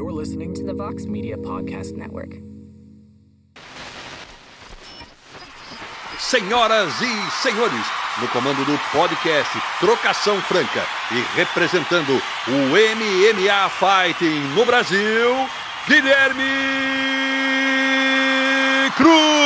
You're listening to the Vox Media Podcast Network. Senhoras e senhores, no comando do podcast Trocação Franca e representando o MMA Fighting no Brasil, Guilherme Cruz.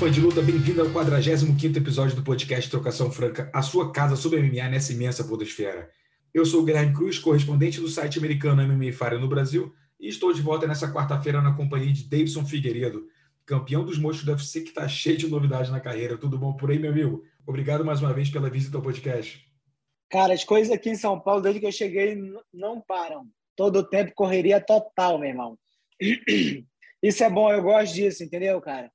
Fã de luta, bem-vindo ao 45º episódio do podcast Trocação Franca, a sua casa sobre MMA nessa imensa podosfera. Eu sou o Guilherme Cruz, correspondente do site americano MMA Fire no Brasil, e estou de volta nessa quarta-feira na companhia de Davidson Figueiredo, campeão dos monstros do UFC que está cheio de novidades na carreira. Tudo bom por aí, meu amigo? Obrigado mais uma vez pela visita ao podcast. Cara, as coisas aqui em São Paulo, desde que eu cheguei, não param. Todo o tempo correria total, meu irmão. Isso é bom, eu gosto disso, entendeu, cara?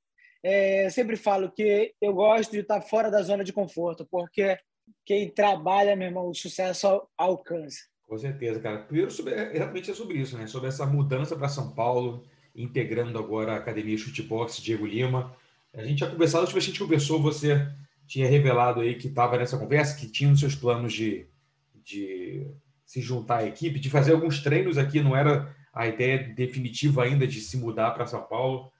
É, eu sempre falo que eu gosto de estar fora da zona de conforto, porque quem trabalha, meu irmão, o sucesso alcança. Com certeza, cara. Primeiro, sobre, exatamente é sobre isso, né? Sobre essa mudança para São Paulo, integrando agora a Academia Chutebox Diego Lima. A gente já conversado, tipo, a gente conversou, você tinha revelado aí que estava nessa conversa, que tinha nos seus planos de, de se juntar à equipe, de fazer alguns treinos aqui, não era a ideia definitiva ainda de se mudar para São Paulo.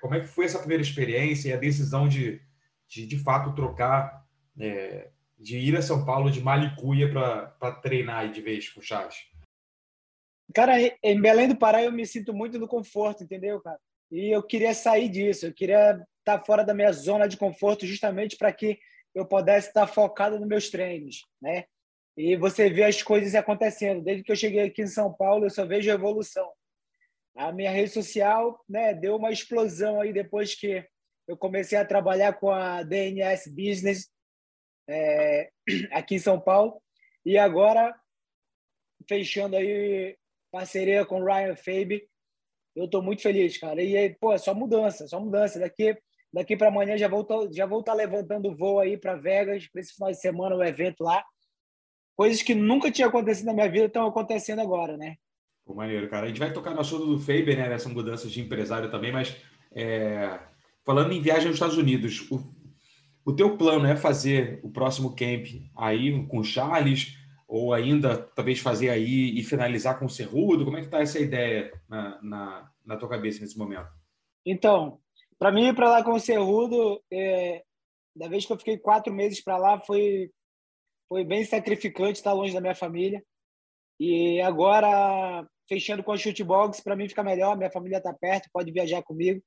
Como é que foi essa primeira experiência e a decisão de, de, de fato, trocar, é, de ir a São Paulo de Malicuia para treinar de vez com o Chaves? Cara, em Belém do Pará eu me sinto muito no conforto, entendeu, cara? E eu queria sair disso, eu queria estar fora da minha zona de conforto justamente para que eu pudesse estar focado nos meus treinos, né? E você vê as coisas acontecendo. Desde que eu cheguei aqui em São Paulo, eu só vejo evolução a minha rede social né, deu uma explosão aí depois que eu comecei a trabalhar com a DNS Business é, aqui em São Paulo. E agora fechando aí parceria com o Ryan Fabe eu estou muito feliz cara. E aí, pô é só mudança só mudança. Daqui daqui para amanhã já vou já vou estar tá levantando voo aí para Vegas para esse final de semana o evento lá. Coisas que nunca tinha acontecido na minha vida estão acontecendo agora né Pô, maneiro, cara. A gente vai tocar no assunto do Faber, né? Nessa mudança de empresário também, mas é, falando em viagem aos Estados Unidos, o, o teu plano é fazer o próximo camp aí com o Charles, ou ainda talvez fazer aí e finalizar com o Cerrudo? Como é que tá essa ideia na, na, na tua cabeça nesse momento? Então, para mim ir para lá com o Cerrudo, é, da vez que eu fiquei quatro meses para lá, foi, foi bem sacrificante estar longe da minha família. E agora fechando com a Shootbox, para mim fica melhor, minha família está perto, pode viajar comigo.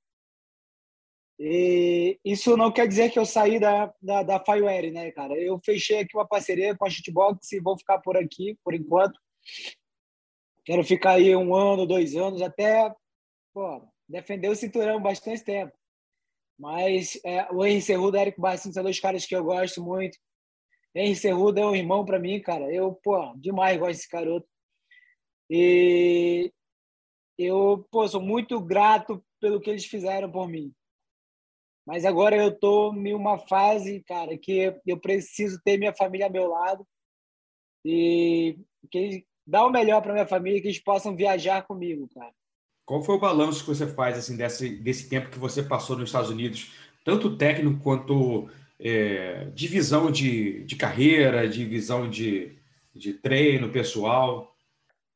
E isso não quer dizer que eu saí da, da, da Fireware, né, cara? Eu fechei aqui uma parceria com a Shootbox e vou ficar por aqui, por enquanto. Quero ficar aí um ano, dois anos, até pô, defender o cinturão bastante tempo. Mas é, o Henry Cerrudo e o Eric Barcinho são dois caras que eu gosto muito. Henry Cerrudo é um irmão para mim, cara. Eu, pô, demais gosto desse garoto. E eu pô, sou muito grato pelo que eles fizeram por mim. Mas agora eu estou em uma fase, cara, que eu preciso ter minha família ao meu lado e que dá o melhor para minha família, que eles possam viajar comigo, cara. Qual foi o balanço que você faz assim desse, desse tempo que você passou nos Estados Unidos, tanto técnico quanto é, divisão de, de carreira, divisão de, de treino pessoal?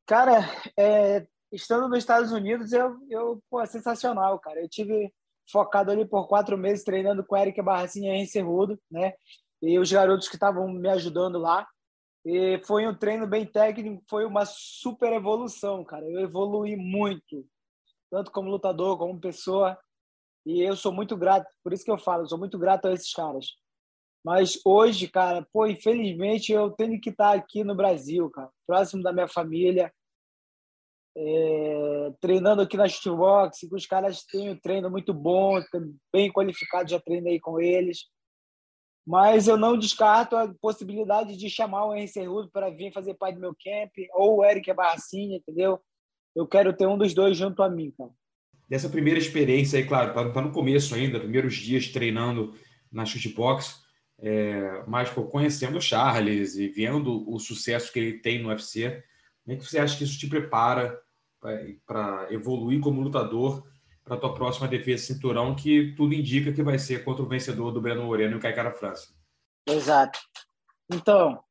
Cara, é, estando nos Estados Unidos, eu, eu pô, é sensacional, cara. Eu tive focado ali por quatro meses treinando com Eric Barracinha e Cerrudo, né? E os garotos que estavam me ajudando lá. E foi um treino bem técnico, foi uma super evolução, cara. Eu evolui muito, tanto como lutador, como pessoa. E eu sou muito grato, por isso que eu falo, eu sou muito grato a esses caras. Mas hoje, cara, pô, infelizmente eu tenho que estar aqui no Brasil, cara, próximo da minha família, é, treinando aqui na shootbox, que os caras têm um treino muito bom, bem qualificado, já treinei com eles. Mas eu não descarto a possibilidade de chamar o Henry Cerrudo para vir fazer parte do meu camp, ou o Eric Barracinha, entendeu? Eu quero ter um dos dois junto a mim, cara. Dessa primeira experiência aí, claro, tá, tá no começo ainda, primeiros dias treinando na shootbox, é, mas pô, conhecendo o Charles e vendo o sucesso que ele tem no UFC, como é que você acha que isso te prepara para evoluir como lutador para a tua próxima defesa de cinturão, que tudo indica que vai ser contra o vencedor do Breno Moreno e o Caicara França. Exato. Então,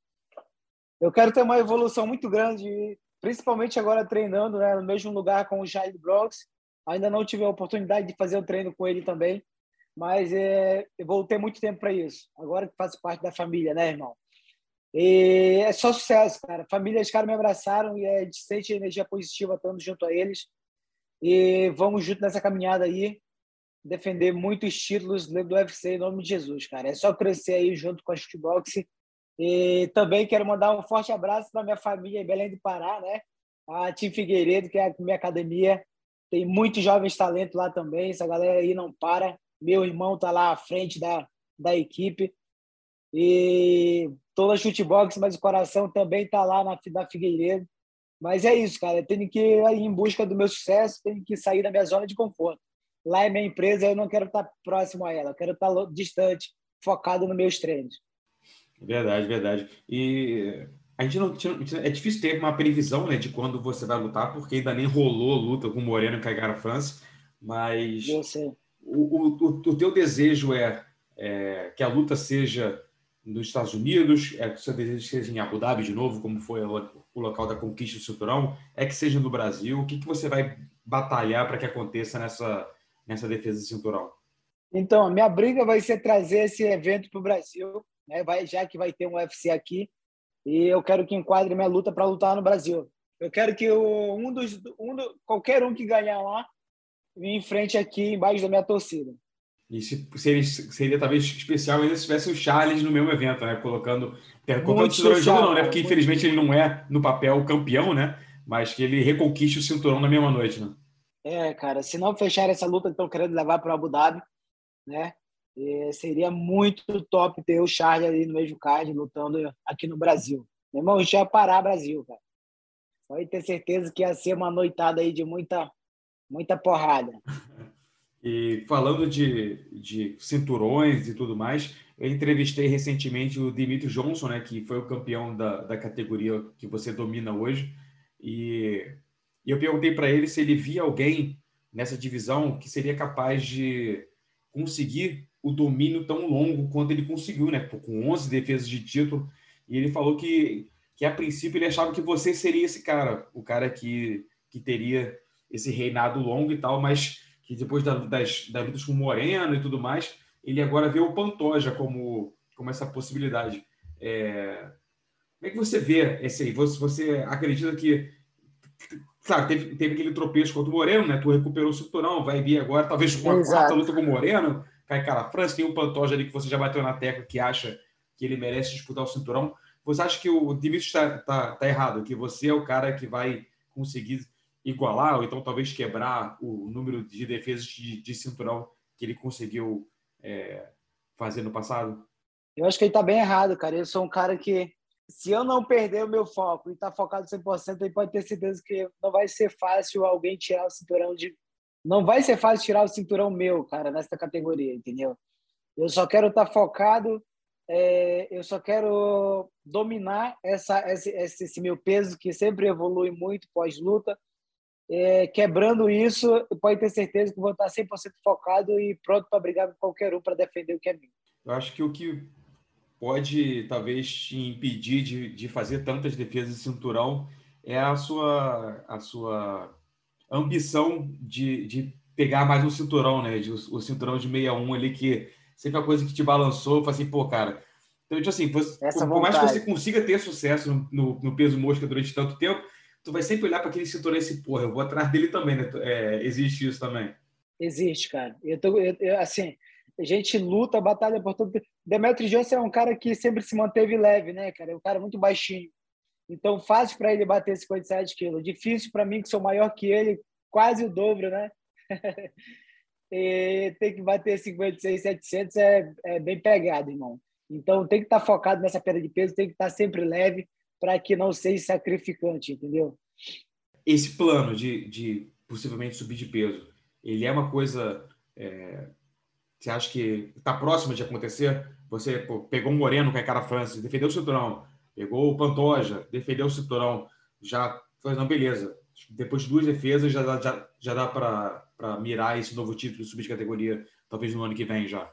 eu quero ter uma evolução muito grande, principalmente agora treinando né, no mesmo lugar com o Jair Brooks. Ainda não tive a oportunidade de fazer o treino com ele também, mas é, eu vou ter muito tempo para isso. Agora que faço parte da família, né, irmão? E é só sucesso, cara. Família, os caras me abraçaram e a gente sente energia positiva estando junto a eles. E vamos junto nessa caminhada aí, defender muitos títulos do UFC em nome de Jesus, cara. É só crescer aí junto com a Shootbox. E também quero mandar um forte abraço para minha família em Belém do Pará, né? A Tim Figueiredo, que é a minha academia. Tem muitos jovens talentos lá também. Essa galera aí não para. Meu irmão tá lá à frente da, da equipe. E toda chutebox, mas o coração também está lá na da Figueiredo. Mas é isso, cara. Eu tenho que ir em busca do meu sucesso, tenho que sair da minha zona de conforto. Lá é minha empresa, eu não quero estar próximo a ela, eu quero estar distante, focado nos meus treinos. Verdade, verdade. E a gente não é difícil ter uma previsão né, de quando você vai lutar, porque ainda nem rolou luta com o Moreno e Caigara França, mas o, o, o, teu desejo é, é que a luta seja nos Estados Unidos, é que o seu desejo seja em Abu Dhabi de novo, como foi o local da conquista do cinturão, é que seja no Brasil. O que, que você vai batalhar para que aconteça nessa, nessa defesa do cinturão? Então, minha briga vai ser trazer esse evento para o Brasil, né? vai, já que vai ter um UFC aqui, e eu quero que enquadre minha luta para lutar no Brasil. Eu quero que o, um dos, um do, qualquer um que ganhar lá me enfrente aqui embaixo da minha torcida. E se, seria, seria talvez especial ainda se tivesse o Charles no mesmo evento, né? Colocando. Colocando o cinturão jogo, não, né? Porque infelizmente ele não é no papel campeão, né? Mas que ele reconquiste o cinturão na mesma noite, né? É, cara, se não fechar essa luta que estão querendo levar para o Abu Dhabi, né? E seria muito top ter o Charles ali no mesmo card lutando aqui no Brasil. Meu irmão, a gente ia parar Brasil, cara. Pode ter certeza que ia ser uma noitada aí de muita, muita porrada. E falando de, de cinturões e tudo mais, eu entrevistei recentemente o Dimitri Johnson, né, que foi o campeão da, da categoria que você domina hoje. E, e eu perguntei para ele se ele via alguém nessa divisão que seria capaz de conseguir o domínio tão longo quanto ele conseguiu, né, com 11 defesas de título. E ele falou que, que a princípio ele achava que você seria esse cara, o cara que, que teria esse reinado longo e tal, mas que depois da, das, das lutas com o Moreno e tudo mais, ele agora vê o Pantoja como, como essa possibilidade. É... Como é que você vê esse aí? Você, você acredita que. Claro, teve, teve aquele tropeço contra o Moreno, né? Tu recuperou o cinturão, vai vir agora, talvez uma Exato. quarta luta com o Moreno. Cai cara, França, tem o Pantoja ali que você já bateu na tecla que acha que ele merece disputar o cinturão. Você acha que o Dimitri está tá, tá errado? Que você é o cara que vai conseguir igualar, ou então talvez quebrar o número de defesas de, de cinturão que ele conseguiu é, fazer no passado? Eu acho que ele está bem errado, cara. Eu sou um cara que, se eu não perder o meu foco e tá focado 100%, ele pode ter certeza que não vai ser fácil alguém tirar o cinturão de. Não vai ser fácil tirar o cinturão meu, cara, nessa categoria, entendeu? Eu só quero estar tá focado, é, eu só quero dominar essa, esse, esse meu peso, que sempre evolui muito pós-luta é, quebrando isso, pode ter certeza que vou estar 100% focado e pronto para brigar com qualquer um para defender o que é meu. Eu acho que o que pode talvez te impedir de, de fazer tantas defesas de cinturão é a sua, a sua ambição de, de pegar mais um cinturão, né? De, o, cinturão de 61 ali, que sempre é uma coisa que te balançou, eu falei assim, pô, cara. Então, tipo assim, você, por, mais que você consiga ter sucesso no, no, no peso mosca durante tanto tempo, tu vai sempre olhar para aquele cinturão e esse, porra, eu vou atrás dele também, né? É, existe isso também. Existe, cara. Eu tô, eu, eu, assim, a gente luta, batalha por tudo. Demetri Johnson é um cara que sempre se manteve leve, né, cara? É um cara muito baixinho. Então, fácil para ele bater 57 quilos. Difícil para mim, que sou maior que ele, quase o dobro, né? e ter que bater 56, 700 é, é bem pegado, irmão. Então, tem que estar tá focado nessa perda de peso, tem que estar tá sempre leve para que não seja sacrificante, entendeu? Esse plano de, de possivelmente subir de peso, ele é uma coisa. É, você acha que está próximo de acontecer? Você pô, pegou um Moreno com a cara Francis, defendeu o cinturão, pegou o Pantoja, defendeu o cinturão, já foi, não, beleza. depois de duas defesas já dá, já, já dá para mirar esse novo título de subir de categoria, talvez no ano que vem já.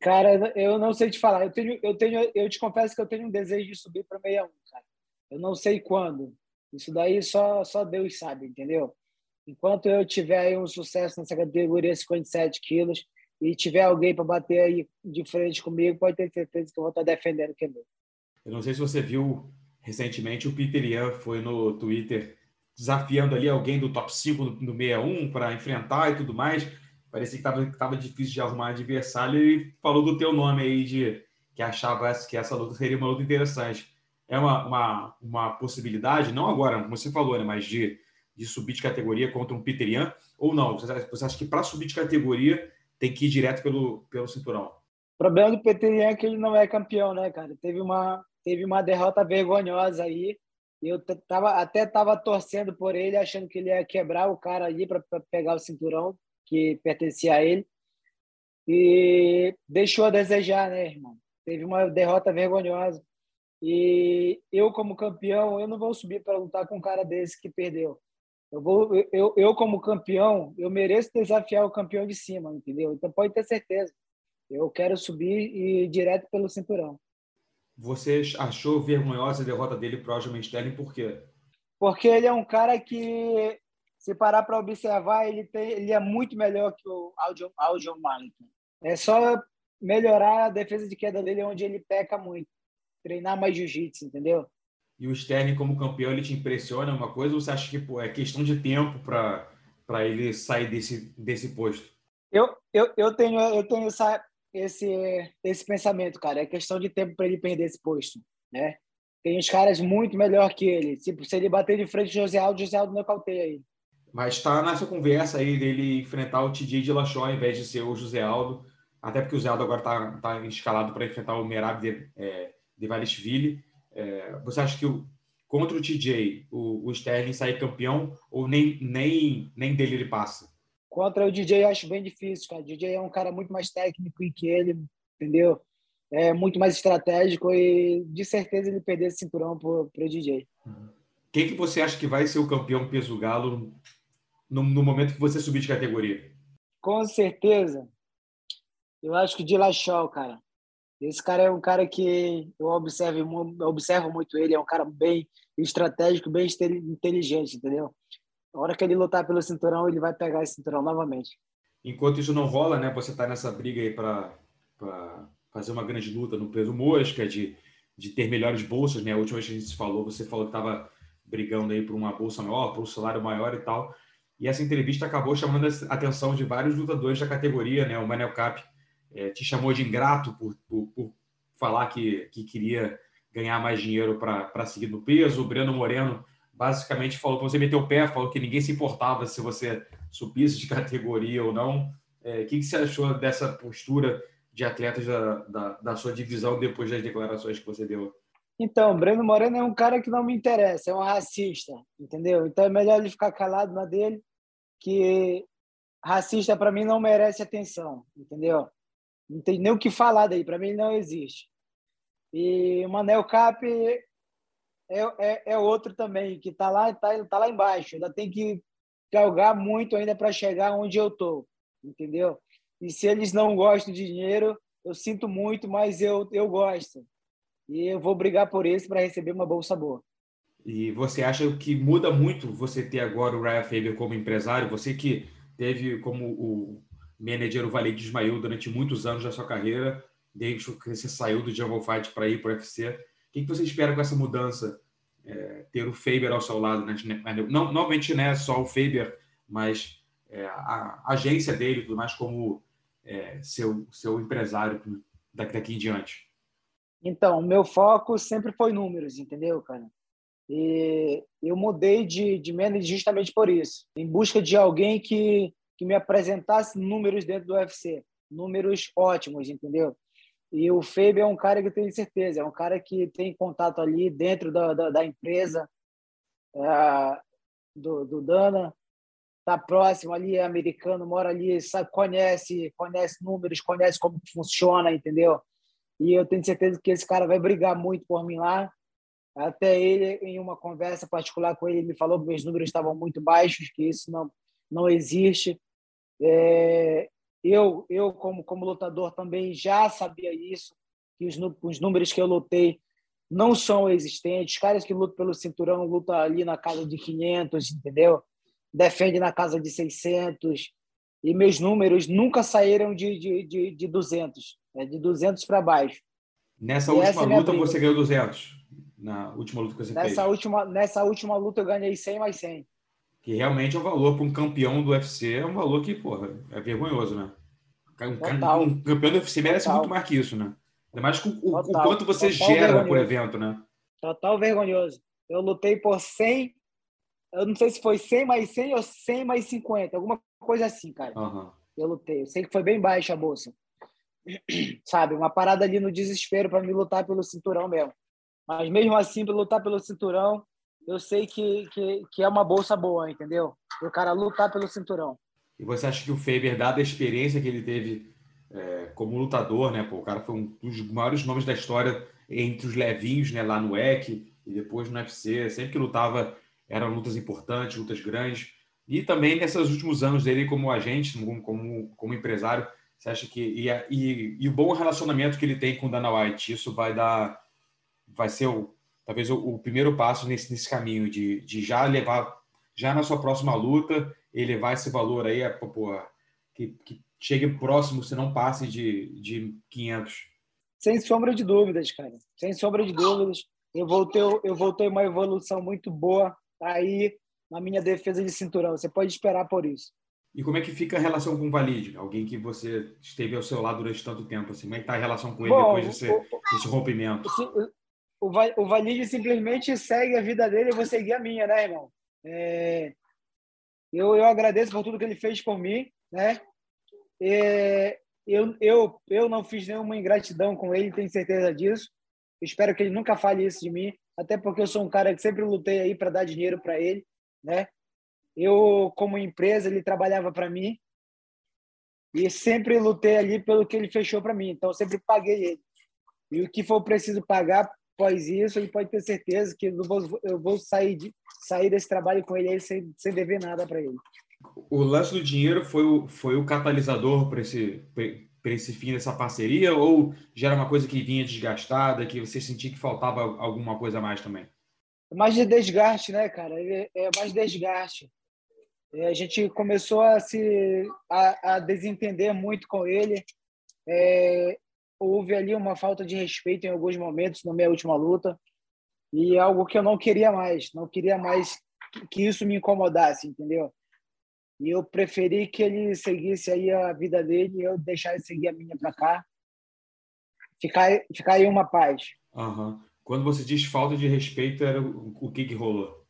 Cara, eu não sei te falar. Eu tenho, eu tenho, eu te confesso que eu tenho um desejo de subir para 61, cara. Eu não sei quando. Isso daí só só Deus sabe, entendeu? Enquanto eu tiver aí um sucesso nessa categoria 57 quilos e tiver alguém para bater aí de frente comigo, pode ter certeza que eu vou estar defendendo o que é meu. Eu não sei se você viu recentemente o Peter Ian foi no Twitter desafiando ali alguém do top 5 do 61 para enfrentar e tudo mais. Parecia que estava tava difícil de arrumar adversário e falou do teu nome aí de que achava que essa luta seria uma luta interessante. É uma, uma, uma possibilidade, não agora, como você falou, né, mas de, de subir de categoria contra um Peter Ian, ou não? Você, você acha que para subir de categoria tem que ir direto pelo, pelo cinturão? O problema do Peter Ian é que ele não é campeão, né, cara? Teve uma, teve uma derrota vergonhosa aí eu tava, até estava torcendo por ele, achando que ele ia quebrar o cara ali para pegar o cinturão que pertencia a ele. E deixou a desejar, né, irmão? Teve uma derrota vergonhosa. E eu, como campeão, eu não vou subir para lutar com um cara desse que perdeu. Eu, vou, eu, eu, como campeão, eu mereço desafiar o campeão de cima, entendeu? Então pode ter certeza. Eu quero subir e ir direto pelo cinturão. Você achou vergonhosa a derrota dele para o Aljamain Sterling por quê? Porque ele é um cara que, se parar para observar, ele, tem, ele é muito melhor que o Aljon Malik. É só melhorar a defesa de queda dele onde ele peca muito. Treinar mais jiu-jitsu, entendeu? E o Sterling, como campeão, ele te impressiona uma coisa ou você acha que pô, é questão de tempo para ele sair desse, desse posto? Eu, eu, eu tenho, eu tenho essa, esse, esse pensamento, cara. É questão de tempo para ele perder esse posto, né? Tem uns caras muito melhor que ele. Tipo, se ele bater de frente o José Aldo, José Aldo nocauteia aí. Mas está nessa conversa aí dele enfrentar o TJ de Lachó ao invés de ser o José Aldo. Até porque o José Aldo agora está tá escalado para enfrentar o Merab de, é, de. É, você acha que o, contra o TJ o, o Sterling sair campeão ou nem, nem, nem dele ele passa? Contra o DJ eu acho bem difícil, cara. O DJ é um cara muito mais técnico que ele, entendeu? É muito mais estratégico e de certeza ele perder esse cinturão pro, pro DJ. Quem que você acha que vai ser o campeão peso galo no, no momento que você subir de categoria? Com certeza. Eu acho que o Dilachol, cara. Esse cara é um cara que eu observo, observo muito ele, é um cara bem estratégico, bem inteligente, entendeu? A hora que ele lutar pelo cinturão, ele vai pegar esse cinturão novamente. Enquanto isso não rola, né? Você está nessa briga aí para fazer uma grande luta no peso mosca, de, de ter melhores bolsas, né? A última vez que a gente se falou, você falou que estava brigando aí por uma bolsa maior, por um salário maior e tal. E essa entrevista acabou chamando a atenção de vários lutadores da categoria, né? O Manel Cap é, te chamou de ingrato por, por, por falar que, que queria ganhar mais dinheiro para seguir no peso. O Breno Moreno basicamente falou para você meter o pé, falou que ninguém se importava se você subisse de categoria ou não. É, o que, que você achou dessa postura de atletas da, da, da, sua divisão depois das declarações que você deu? Então, Breno Moreno é um cara que não me interessa, é um racista, entendeu? Então é melhor ele ficar calado na dele, que racista para mim não merece atenção, entendeu? Não tem nem o que falar daí, para mim não existe. E o Manel Cap é, é, é outro também, que está lá, tá, tá lá embaixo. Ainda tem que galgar muito ainda para chegar onde eu estou, entendeu? E se eles não gostam de dinheiro, eu sinto muito, mas eu, eu gosto. E eu vou brigar por isso para receber uma bolsa boa. E você acha que muda muito você ter agora o Ryan Faber como empresário? Você que teve como o manager o Valet de Ismael durante muitos anos da sua carreira, desde que você saiu do Jungle Fight para ir para o UFC. O que você espera com essa mudança? É, ter o Faber ao seu lado, né? Não, normalmente não é só o Faber, mas é, a, agência dele, tudo mais como é, seu, seu empresário daqui, daqui em diante. Então, o meu foco sempre foi números, entendeu, cara? E eu mudei de, de manager justamente por isso, em busca de alguém que, que me apresentasse números dentro do UFC, números ótimos, entendeu? E o Faber é um cara que eu tenho certeza, é um cara que tem contato ali dentro da, da, da empresa é, do, do Dana, está próximo ali, é americano, mora ali, sabe, conhece, conhece números, conhece como funciona, entendeu? E eu tenho certeza que esse cara vai brigar muito por mim lá. Até ele, em uma conversa particular com ele, ele me falou que meus números estavam muito baixos, que isso não, não existe. É, eu, eu como, como lutador, também já sabia isso, que os, os números que eu lutei não são existentes. Os caras que lutam pelo cinturão lutam ali na casa de 500, entendeu? Defende na casa de 600. E meus números nunca saíram de, de, de, de 200, né? de 200 para baixo. Nessa e última é luta você ganhou 200? Na última luta que você nessa fez? Última, nessa última luta eu ganhei 100 mais 100. Que realmente é um valor para um campeão do UFC, é um valor que, porra, é vergonhoso, né? Um, Total. um campeão do UFC merece Total. muito mais que isso, né? Ainda mais com o, o quanto você Total gera vergonhoso. por evento, né? Total vergonhoso. Eu lutei por 100, eu não sei se foi 100 mais 100 ou 100 mais 50, alguma coisa assim, cara. Uhum. Eu lutei. Eu sei que foi bem baixa a bolsa. Sabe, uma parada ali no desespero para me lutar pelo cinturão mesmo. Mas mesmo assim, para lutar pelo cinturão, eu sei que, que, que é uma bolsa boa, entendeu? O cara lutar pelo cinturão. E você acha que o Faber, dada a experiência que ele teve é, como lutador, né? Pô, o cara foi um dos maiores nomes da história entre os levinhos, né? Lá no EC e depois no UFC. Sempre que lutava, eram lutas importantes, lutas grandes. E também nesses últimos anos dele como agente, como, como, como empresário, você acha que e, e, e, o bom relacionamento que ele tem com o Dana White, isso vai dar, vai ser o, talvez o, o primeiro passo nesse, nesse caminho de, de já levar, já na sua próxima luta, elevar esse valor aí, pô, que, que chegue próximo, se não passe de, de 500. Sem sombra de dúvidas, cara. Sem sombra de dúvidas. Eu voltei, eu voltei uma evolução muito boa aí na minha defesa de cinturão. Você pode esperar por isso. E como é que fica a relação com o Valide? Alguém que você esteve ao seu lado durante tanto tempo. Assim. Como é que está a relação com ele Bom, depois desse, o, desse rompimento? O, Valide simplesmente segue a vida dele e vou seguir a minha, né, irmão? É, eu, eu agradeço por tudo que ele fez por mim, né? É, eu, eu, eu não fiz nenhuma ingratidão com ele, tenho certeza disso. Espero que ele nunca fale isso de mim, até porque eu sou um cara que sempre lutei aí para dar dinheiro para ele, né? Eu, como empresa, ele trabalhava para mim e sempre lutei ali pelo que ele fechou para mim. Então, sempre paguei ele. E o que for preciso pagar após isso, ele pode ter certeza que eu vou, eu vou sair, de, sair desse trabalho com ele sem, sem dever nada para ele. O lance do dinheiro foi o, foi o catalisador para esse, esse fim dessa parceria ou já era uma coisa que vinha desgastada, que você sentia que faltava alguma coisa a mais também? Mais de desgaste, né, cara? É, é mais desgaste. É, a gente começou a se a, a desentender muito com ele. É, houve ali uma falta de respeito em alguns momentos na minha última luta e é algo que eu não queria mais, não queria mais que isso me incomodasse, entendeu? E eu preferi que ele seguisse aí a vida dele e eu deixar ele seguir a minha para cá, ficar ficar aí uma paz. Uhum. Quando você diz falta de respeito, era o, o que que rolou?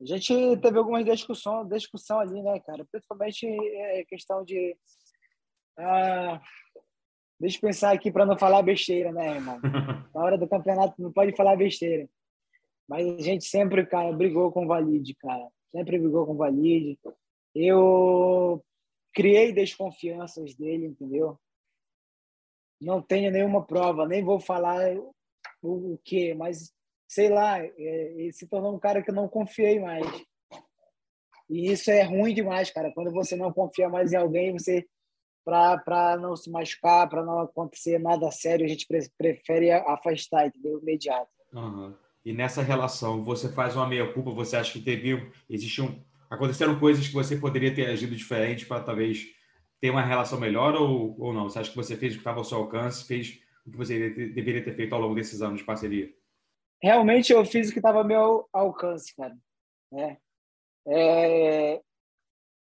A gente teve algumas discussões, discussão ali, né, cara? Principalmente é, questão de ah, Deixa eu pensar aqui para não falar besteira, né, irmão? Na hora do campeonato não pode falar besteira. Mas a gente sempre, cara, brigou com o Valide, cara. Sempre brigou com o Valide. Eu criei desconfianças dele, entendeu? Não tenho nenhuma prova, nem vou falar o, o que, mas sei lá, é, ele se tornou um cara que eu não confiei mais. E isso é ruim demais, cara. Quando você não confia mais em alguém, você para não se machucar, para não acontecer nada sério, a gente prefere afastar, entendeu? Imediato. Uhum. E nessa relação, você faz uma meia-culpa, você acha que teve, existiam, aconteceram coisas que você poderia ter agido diferente para talvez ter uma relação melhor ou, ou não? Você acha que você fez o que estava ao seu alcance, fez o que você deveria ter feito ao longo desses anos de parceria? Realmente eu fiz o que estava ao meu alcance, cara. É. É...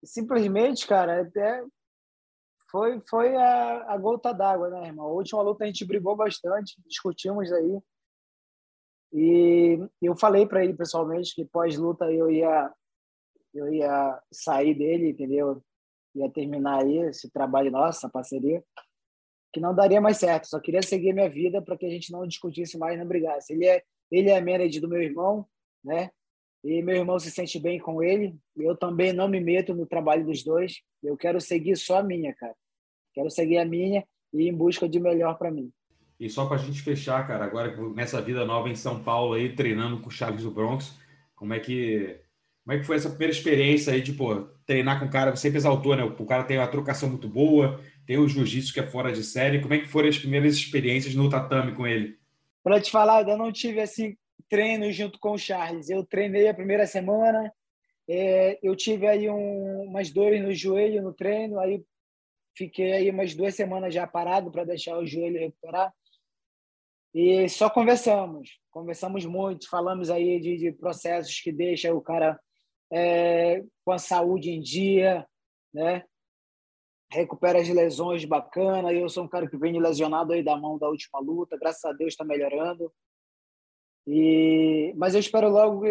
Simplesmente, cara, é foi, foi a, a gota d'água, né, irmão? A última luta a gente brigou bastante, discutimos aí. E eu falei para ele pessoalmente que pós-luta eu ia, eu ia sair dele, entendeu? Ia terminar aí esse trabalho nosso, essa parceria, que não daria mais certo. Só queria seguir minha vida para que a gente não discutisse mais, não brigasse. Ele é, ele é manager do meu irmão, né? E meu irmão se sente bem com ele. Eu também não me meto no trabalho dos dois. Eu quero seguir só a minha, cara. Quero seguir a minha e ir em busca de melhor para mim. E só para a gente fechar, cara, agora nessa vida nova em São Paulo aí, treinando com o Charles do Bronx, como é que como é que foi essa primeira experiência aí de pô, treinar com o cara? Você sempre exaltou, né? O cara tem uma trocação muito boa, tem o jiu-jitsu que é fora de série. Como é que foram as primeiras experiências no tatame com ele? Para te falar, eu não tive assim treino junto com o Charles. Eu treinei a primeira semana, é, eu tive aí um, umas dores no joelho no treino, aí fiquei aí umas duas semanas já parado para deixar o joelho recuperar. E só conversamos, conversamos muito, falamos aí de, de processos que deixam o cara é, com a saúde em dia, né? Recupera as lesões bacana. Eu sou um cara que vem lesionado aí da mão da última luta, graças a Deus está melhorando. E mas eu espero logo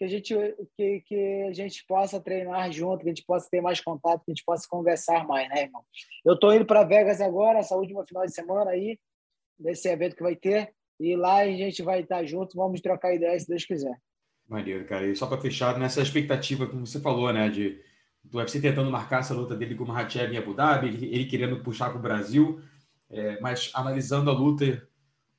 que a gente que, que a gente possa treinar junto, que a gente possa ter mais contato, que a gente possa conversar mais, né, irmão? Eu tô indo para Vegas agora, essa última final de semana aí, desse evento que vai ter, e lá a gente vai estar junto, vamos trocar ideias se Deus quiser. Maneiro, cara. E só para fechar, nessa expectativa, como você falou, né, de do UFC tentando marcar essa luta dele com o Mahachev em Abu Dhabi, ele, ele querendo puxar para o Brasil, é, mas analisando a luta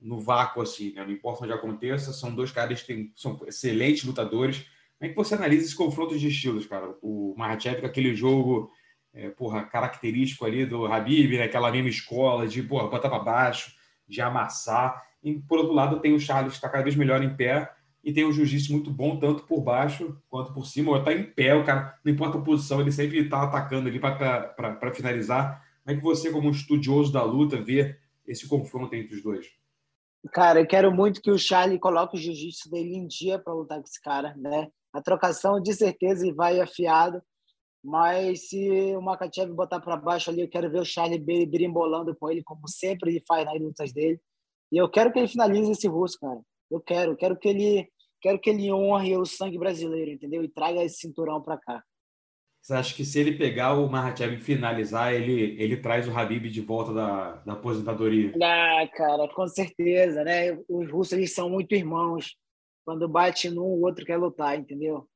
no vácuo, assim, né, não importa onde aconteça, são dois caras que têm, são excelentes lutadores. Como é que você analisa esse confronto de estilos, cara? O Mahachev com aquele jogo, é, porra, característico ali do Habib, né, aquela mesma escola de, porra, botar para baixo, de amassar. E, por outro lado, tem o Charles que está cada vez melhor em pé, e tem um jiu-jitsu muito bom, tanto por baixo quanto por cima. Está em pé, o cara, não importa a posição, ele sempre está atacando ali para finalizar. Como é que você, como um estudioso da luta, vê esse confronto entre os dois? Cara, eu quero muito que o Charlie coloque o jiu-jitsu dele em dia para lutar com esse cara, né? A trocação, de certeza, vai afiado. Mas se o Makachev botar para baixo ali, eu quero ver o Charlie brimbolando com ele, como sempre ele faz nas lutas dele. E eu quero que ele finalize esse russo, cara. Eu quero, quero que ele, quero que ele honre o sangue brasileiro, entendeu? E traga esse cinturão para cá. Você acha que se ele pegar o Mahachev e finalizar, ele, ele traz o Habib de volta da, da aposentadoria? Ah, cara, com certeza, né? Os russos eles são muito irmãos. Quando bate num, o outro quer lutar, entendeu?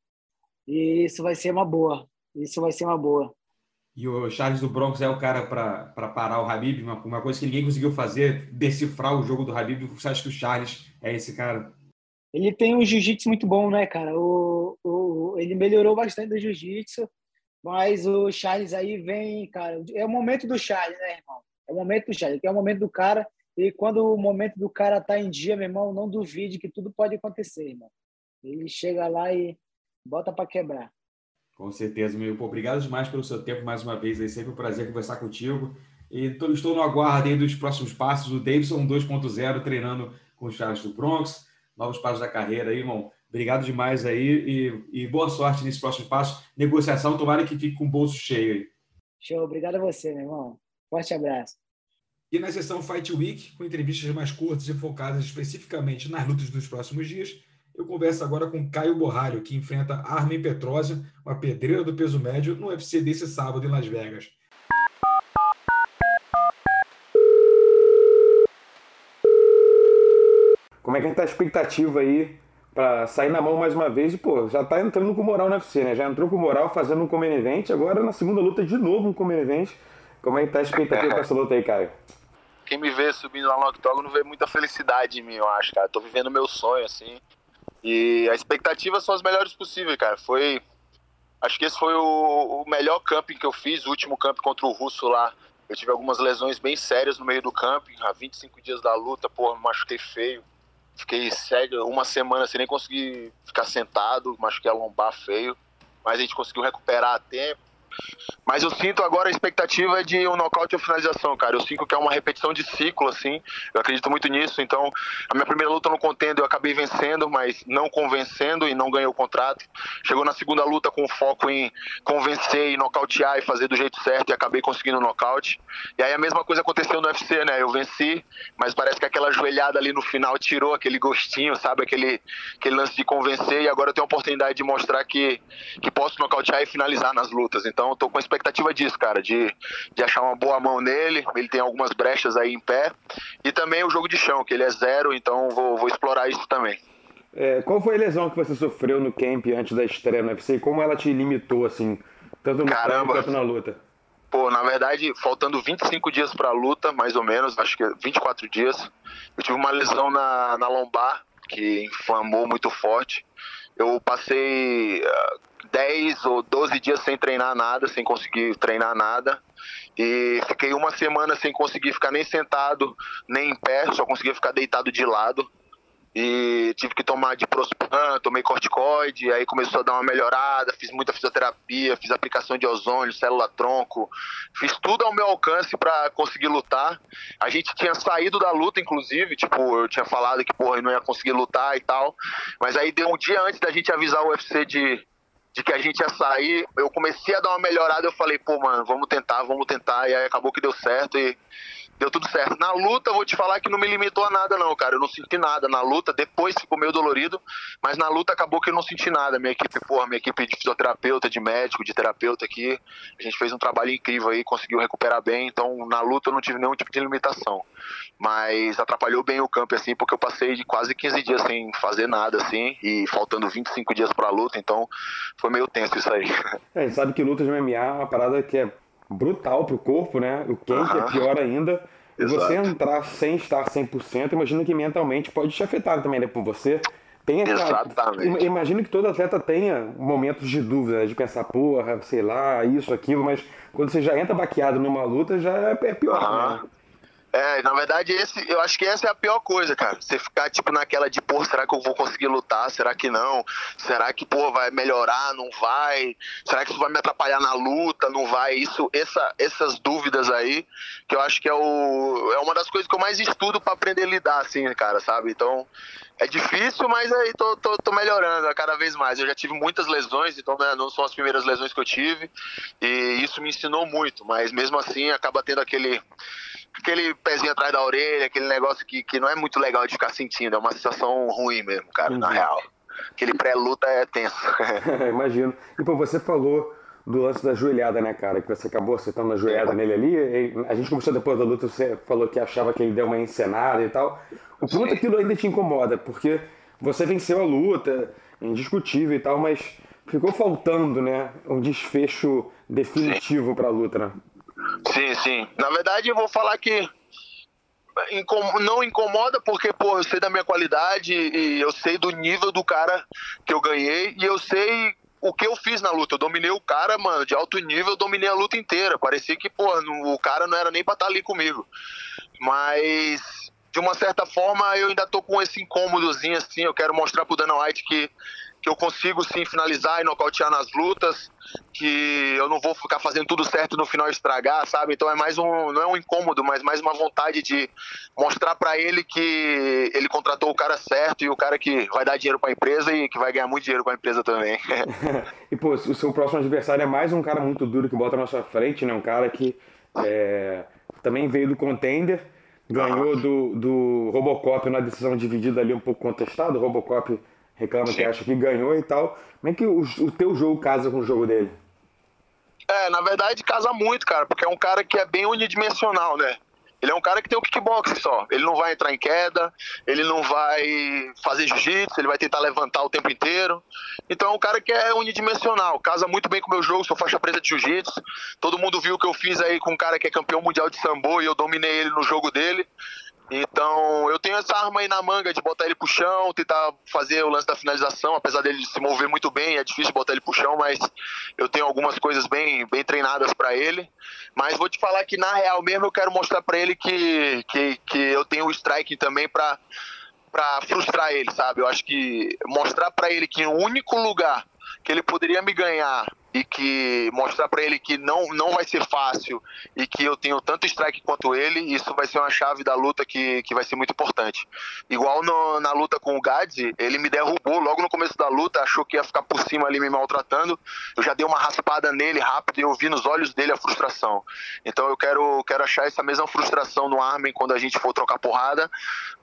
E isso vai ser uma boa. Isso vai ser uma boa. E o Charles do Bronx é o cara para parar o Habib, uma, uma, coisa que ninguém conseguiu fazer, decifrar o jogo do Habib. Você acha que o Charles é esse cara? Ele tem um jiu-jitsu muito bom, né, cara? O, o, ele melhorou bastante do jiu-jitsu, mas o Charles aí vem, cara. É o momento do Charles, né, irmão? É o momento do Charles, que é o momento do cara. E quando o momento do cara tá em dia, meu irmão, não duvide que tudo pode acontecer, irmão. Ele chega lá e bota para quebrar. Com certeza, meu. obrigado demais pelo seu tempo mais uma vez. É sempre um prazer conversar contigo. E tô, estou no aguardo aí dos próximos passos. O Davidson 2.0 treinando com o Charles do Bronx. Novos passos da carreira aí, irmão. Obrigado demais aí e, e boa sorte nesse próximo passo. Negociação, tomara que fique com o bolso cheio aí. Show, obrigado a você, meu irmão. Forte abraço. E na sessão Fight Week, com entrevistas mais curtas e focadas especificamente nas lutas dos próximos dias, eu converso agora com Caio Borralho, que enfrenta Armin Petrosio, uma pedreira do peso médio, no UFC desse sábado em Las Vegas. Como é que está a expectativa aí para sair na mão mais uma vez? E, pô, já está entrando com moral no UFC, né? Já entrou com moral fazendo um Common Event, agora na segunda luta de novo um Common Event. Como é que está a expectativa para essa luta aí, Caio? Quem me vê subindo lá no octógono vê muita felicidade em mim, eu acho, cara. Tô vivendo meu sonho, assim. E a expectativa são as melhores possíveis, cara. Foi. Acho que esse foi o, o melhor camping que eu fiz, o último camping contra o Russo lá. Eu tive algumas lesões bem sérias no meio do camping, há 25 dias da luta, porra, me machuquei feio. Fiquei cego uma semana sem nem conseguir ficar sentado, machuquei a lombar feio. Mas a gente conseguiu recuperar a tempo. Mas eu sinto agora a expectativa de um nocaute ou finalização, cara. Eu sinto que é uma repetição de ciclo, assim. Eu acredito muito nisso. Então, a minha primeira luta no contendo eu acabei vencendo, mas não convencendo e não ganhei o contrato. Chegou na segunda luta com foco em convencer e nocautear e fazer do jeito certo e acabei conseguindo o nocaute. E aí a mesma coisa aconteceu no UFC, né? Eu venci, mas parece que aquela joelhada ali no final tirou aquele gostinho, sabe? Aquele, aquele lance de convencer. E agora eu tenho a oportunidade de mostrar que, que posso nocautear e finalizar nas lutas. Então, eu tô com a expectativa disso, cara, de, de achar uma boa mão nele. Ele tem algumas brechas aí em pé. E também o jogo de chão, que ele é zero, então vou, vou explorar isso também. É, qual foi a lesão que você sofreu no camp antes da estreia no UFC como ela te limitou, assim, tanto no Caramba. quanto na luta? pô, na verdade, faltando 25 dias pra luta, mais ou menos, acho que 24 dias, eu tive uma lesão na, na lombar, que inflamou muito forte. Eu passei uh, 10 ou 12 dias sem treinar nada, sem conseguir treinar nada. E fiquei uma semana sem conseguir ficar nem sentado, nem em pé, só conseguia ficar deitado de lado e tive que tomar diprospan, tomei corticoide, aí começou a dar uma melhorada, fiz muita fisioterapia, fiz aplicação de ozônio, célula tronco, fiz tudo ao meu alcance para conseguir lutar. A gente tinha saído da luta, inclusive, tipo, eu tinha falado que, porra, eu não ia conseguir lutar e tal, mas aí deu um dia antes da gente avisar o UFC de, de que a gente ia sair, eu comecei a dar uma melhorada, eu falei, pô, mano, vamos tentar, vamos tentar, e aí acabou que deu certo e deu tudo certo. Na luta, vou te falar que não me limitou a nada, não, cara. Eu não senti nada na luta. Depois ficou meio dolorido, mas na luta acabou que eu não senti nada. Minha equipe, porra, minha equipe de fisioterapeuta, de médico, de terapeuta aqui, a gente fez um trabalho incrível aí, conseguiu recuperar bem. Então, na luta, eu não tive nenhum tipo de limitação. Mas atrapalhou bem o campo, assim, porque eu passei de quase 15 dias sem fazer nada, assim, e faltando 25 dias pra luta. Então, foi meio tenso isso aí. É, sabe que luta de MMA é uma parada que é brutal pro corpo, né? O quente é pior ainda. E você entrar sem estar 100%, imagino que mentalmente pode te afetar também, né? Por você tem aquela... Exatamente. Imagino que todo atleta tenha momentos de dúvida, né? de pensar, porra, sei lá, isso, aquilo, mas quando você já entra baqueado numa luta, já é é pior, né? É, na verdade, esse, eu acho que essa é a pior coisa, cara. Você ficar, tipo, naquela de, pô, será que eu vou conseguir lutar? Será que não? Será que, pô, vai melhorar? Não vai? Será que isso vai me atrapalhar na luta? Não vai? Isso, essa, essas dúvidas aí, que eu acho que é, o, é uma das coisas que eu mais estudo pra aprender a lidar, assim, cara, sabe? Então, é difícil, mas aí tô, tô, tô melhorando cada vez mais. Eu já tive muitas lesões, então né, não são as primeiras lesões que eu tive, e isso me ensinou muito, mas mesmo assim acaba tendo aquele aquele pezinho atrás da orelha, aquele negócio que, que não é muito legal de ficar sentindo, é uma sensação ruim mesmo, cara, na Uhum. real. Aquele pré-luta é tenso. Imagino. E pô, você falou do lance da joelhada, né, cara? Que você acabou acertando a joelhada nele ali. A gente conversou depois da luta, você falou que achava que ele deu uma encenada e tal. O quanto aquilo ainda te incomoda, porque você venceu a luta, indiscutível e tal, mas ficou faltando, né, um desfecho definitivo pra luta, né? Sim, sim. Na verdade, eu vou falar que não incomoda porque, pô, eu sei da minha qualidade e eu sei do nível do cara que eu ganhei e eu sei o que eu fiz na luta. Eu dominei o cara, mano, de alto nível, eu dominei a luta inteira. Parecia que, pô, o cara não era nem pra estar ali comigo. Mas, de uma certa forma, eu ainda tô com esse incômodozinho, assim. Eu quero mostrar pro Dana White que, que eu consigo, sim, finalizar e nocautear nas lutas. Que eu não vou ficar fazendo tudo certo no final estragar, sabe? Então é mais um. Não é um incômodo, mas mais uma vontade de mostrar pra ele que ele contratou o cara certo e o cara que vai dar dinheiro pra empresa e que vai ganhar muito dinheiro com a empresa também. E, pô, o seu próximo adversário é mais um cara muito duro que bota na sua frente, né? Um cara que é, também veio do contender, ganhou do, do Robocop na decisão dividida ali um pouco contestada. O Robocop reclama que acha que ganhou e tal. Como é que o, o teu jogo casa com o jogo dele? É, na verdade casa muito, cara, porque é um cara que é bem unidimensional, né? Ele é um cara que tem o kickboxing só. Ele não vai entrar em queda, ele não vai fazer jiu-jitsu, ele vai tentar levantar o tempo inteiro. Então é um cara que é unidimensional, casa muito bem com o meu jogo, sou faixa preta de jiu-jitsu. Todo mundo viu o que eu fiz aí com um cara que é campeão mundial de sambo e eu dominei ele no jogo dele. Então, eu tenho essa arma aí na manga de botar ele pro chão, tentar fazer o lance da finalização, apesar dele se mover muito bem, é difícil botar ele pro chão, mas eu tenho algumas coisas bem, bem treinadas pra ele. Mas vou te falar que na real mesmo eu quero mostrar pra ele que, que, que eu tenho o strike também pra, pra frustrar ele, sabe? Eu acho que mostrar pra ele que o único lugar que ele poderia me ganhar e que mostrar pra ele que não, não vai ser fácil e que eu tenho tanto strike quanto ele, isso vai ser uma chave da luta que, que vai ser muito importante. Igual no- na luta com o Gads, ele me derrubou logo no começo da luta, achou que ia ficar por cima ali me maltratando. Eu já dei uma raspada nele rápido e eu vi nos olhos dele a frustração. Então eu quero, quero achar essa mesma frustração no Armin quando a gente for trocar porrada,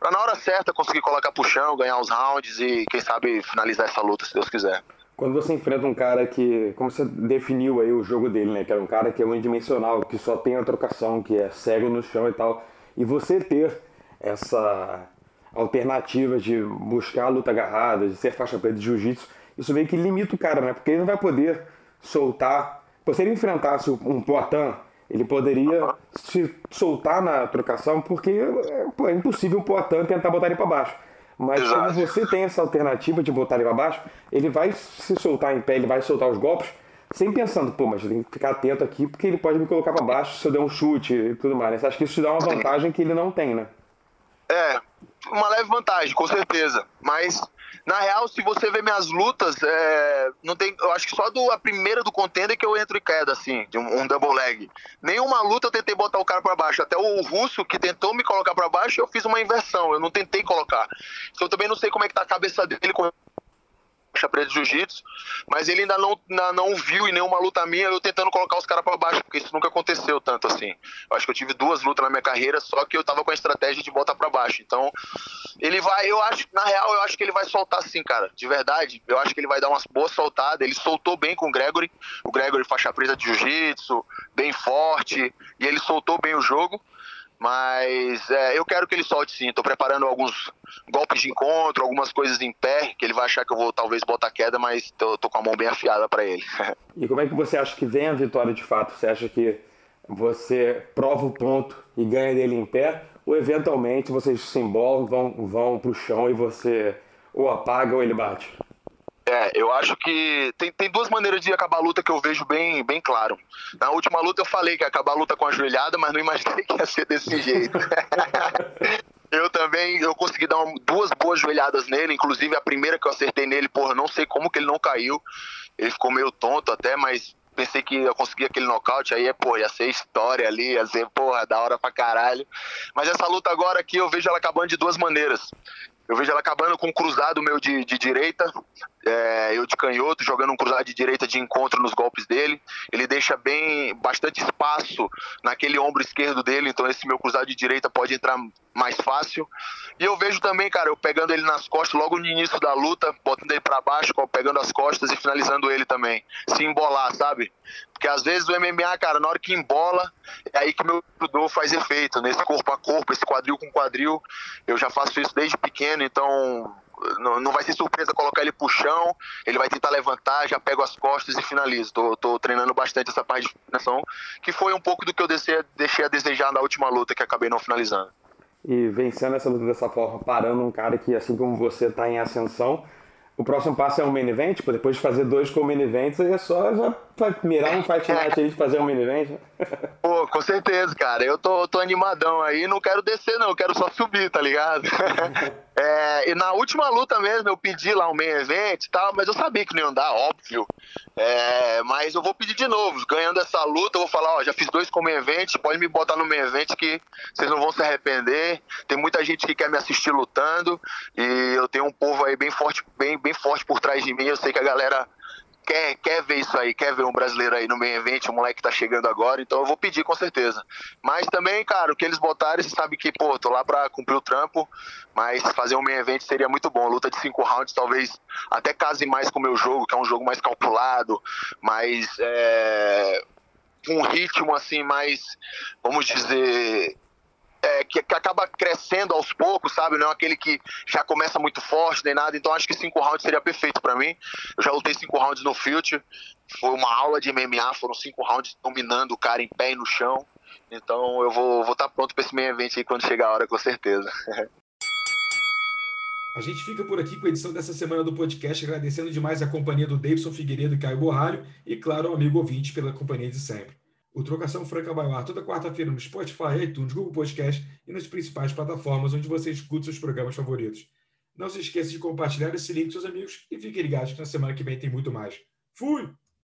pra na hora certa conseguir colocar pro chão, ganhar os rounds e quem sabe finalizar essa luta, se Deus quiser. Quando você enfrenta um cara que, como você definiu aí o jogo dele, né? Que era um cara que é unidimensional, que só tem a trocação, que é cego no chão e tal. E você ter essa alternativa de buscar a luta agarrada, de ser faixa preta de jiu-jitsu, isso meio que limita o cara, né? Porque ele não vai poder soltar. Se ele enfrentasse um Poitin, Ele poderia se soltar na trocação, porque é, pô, é impossível o Poitin tentar botar ele para baixo. Mas Exato. como você tem essa alternativa de botar ele para baixo, ele vai se soltar em pé, ele vai soltar os golpes, sem pensando, pô, mas tenho que ficar atento aqui, porque ele pode me colocar para baixo se eu der um chute e tudo mais. Né? Você acha que isso te dá uma vantagem que ele não tem, né? É, uma leve vantagem, com certeza. Mas na real, se você ver minhas lutas, é, não tem, eu acho que só do, a primeira do contender que eu entro em queda, assim, de um, um, double leg. Nenhuma luta eu tentei botar o cara para baixo. Até o russo que tentou me colocar para baixo, eu fiz uma inversão. Eu não tentei colocar. Então eu também não sei como é que tá a cabeça dele com faixa preta de jiu-jitsu, mas ele ainda não, ainda não viu em nenhuma luta minha eu tentando colocar os caras para baixo, porque isso nunca aconteceu tanto assim. Eu acho que eu tive duas lutas na minha carreira, só que eu tava com a estratégia de botar para baixo. Então, ele vai, eu acho, na real, eu acho que ele vai soltar sim, cara, de verdade. Eu acho que ele vai dar umas boas soltadas. Ele soltou bem com o Gregory, o Gregory faixa preta de jiu-jitsu, bem forte, e ele soltou bem o jogo. Mas é, eu quero que ele solte sim. Estou preparando alguns golpes de encontro, algumas coisas em pé, que ele vai achar que eu vou talvez botar queda, mas tô, tô com a mão bem afiada para ele. e como é que você acha que vem a vitória de fato? Você acha que você prova o ponto e ganha dele em pé? Ou eventualmente vocês se embolam, vão, vão pro chão e você ou apaga ou ele bate? É, eu acho que tem, tem duas maneiras de acabar a luta que eu vejo bem, bem claro. Na última luta eu falei que ia acabar a luta com a joelhada, mas não imaginei que ia ser desse jeito. eu também, eu consegui dar uma, duas boas joelhadas nele, inclusive a primeira que eu acertei nele, porra, não sei como que ele não caiu. Ele ficou meio tonto até, mas pensei que eu conseguia aquele nocaute, aí, pô, ia ser história ali, ia ser, porra, da hora pra caralho. Mas essa luta agora aqui, eu vejo ela acabando de duas maneiras. Eu vejo ela acabando com um cruzado meu de, de direita, é, eu de canhoto, jogando um cruzado de direita de encontro nos golpes dele. Ele deixa bem bastante espaço naquele ombro esquerdo dele, então esse meu cruzado de direita pode entrar mais fácil. E eu vejo também, cara, eu pegando ele nas costas logo no início da luta, botando ele para baixo, pegando as costas e finalizando ele também. Se embolar, sabe? Porque às vezes o MMA, cara, na hora que embola, é aí que meu judô faz efeito, nesse corpo a corpo, esse quadril com quadril. Eu já faço isso desde pequeno, então não, não vai ser surpresa colocar ele pro chão, ele vai tentar levantar, já pego as costas e finalizo. Tô, tô treinando bastante essa parte de finalização, que foi um pouco do que eu deixei, deixei a desejar na última luta que acabei não finalizando. E vencendo essa luta dessa forma, parando um cara que, assim como você, está em ascensão, o próximo passo é um main event, tipo, depois de fazer dois com main events, aí é só já mirar um fight night aí de fazer um event. Né? Pô, com certeza, cara. Eu tô, tô animadão aí, não quero descer não, eu quero só subir, tá ligado? é, e na última luta mesmo eu pedi lá um main event e tal, mas eu sabia que não ia dar, óbvio. É, mas eu vou pedir de novo. Ganhando essa luta, eu vou falar, ó, já fiz dois com main event, pode me botar no main event que vocês não vão se arrepender. Tem muita gente que quer me assistir lutando e eu tenho um povo aí bem forte, bem, bem forte por trás de mim. Eu sei que a galera quer, quer ver isso aí, quer ver um brasileiro aí no meio evento, o moleque tá chegando agora, então eu vou pedir com certeza. Mas também, cara, o que eles botarem, você sabe que, pô, tô lá pra cumprir o trampo, mas fazer um meio evento seria muito bom. Luta de cinco rounds talvez até case mais com o meu jogo, que é um jogo mais calculado, mais. É, um ritmo assim mais, vamos dizer, é, que, que, acaba crescendo aos poucos, sabe? Não é aquele que já começa muito forte nem nada. Então acho que cinco rounds seria perfeito para mim. Eu já lutei cinco rounds no Future. Foi uma aula de MMA, foram cinco rounds dominando o cara em pé e no chão. Então eu vou estar tá pronto para esse meio evento aí quando chegar a hora, com certeza. A gente fica por aqui com a edição dessa semana do podcast, agradecendo demais a companhia do Davidson Figueiredo e Caio Borralho, e claro, ao amigo ouvinte pela companhia de sempre. O Trocação Franca vai ar toda quarta-feira no Spotify, iTunes, Google Podcast e nas principais plataformas onde você escuta seus programas favoritos. Não se esqueça de compartilhar esse link com seus amigos e fique ligado que na semana que vem tem muito mais. Fui!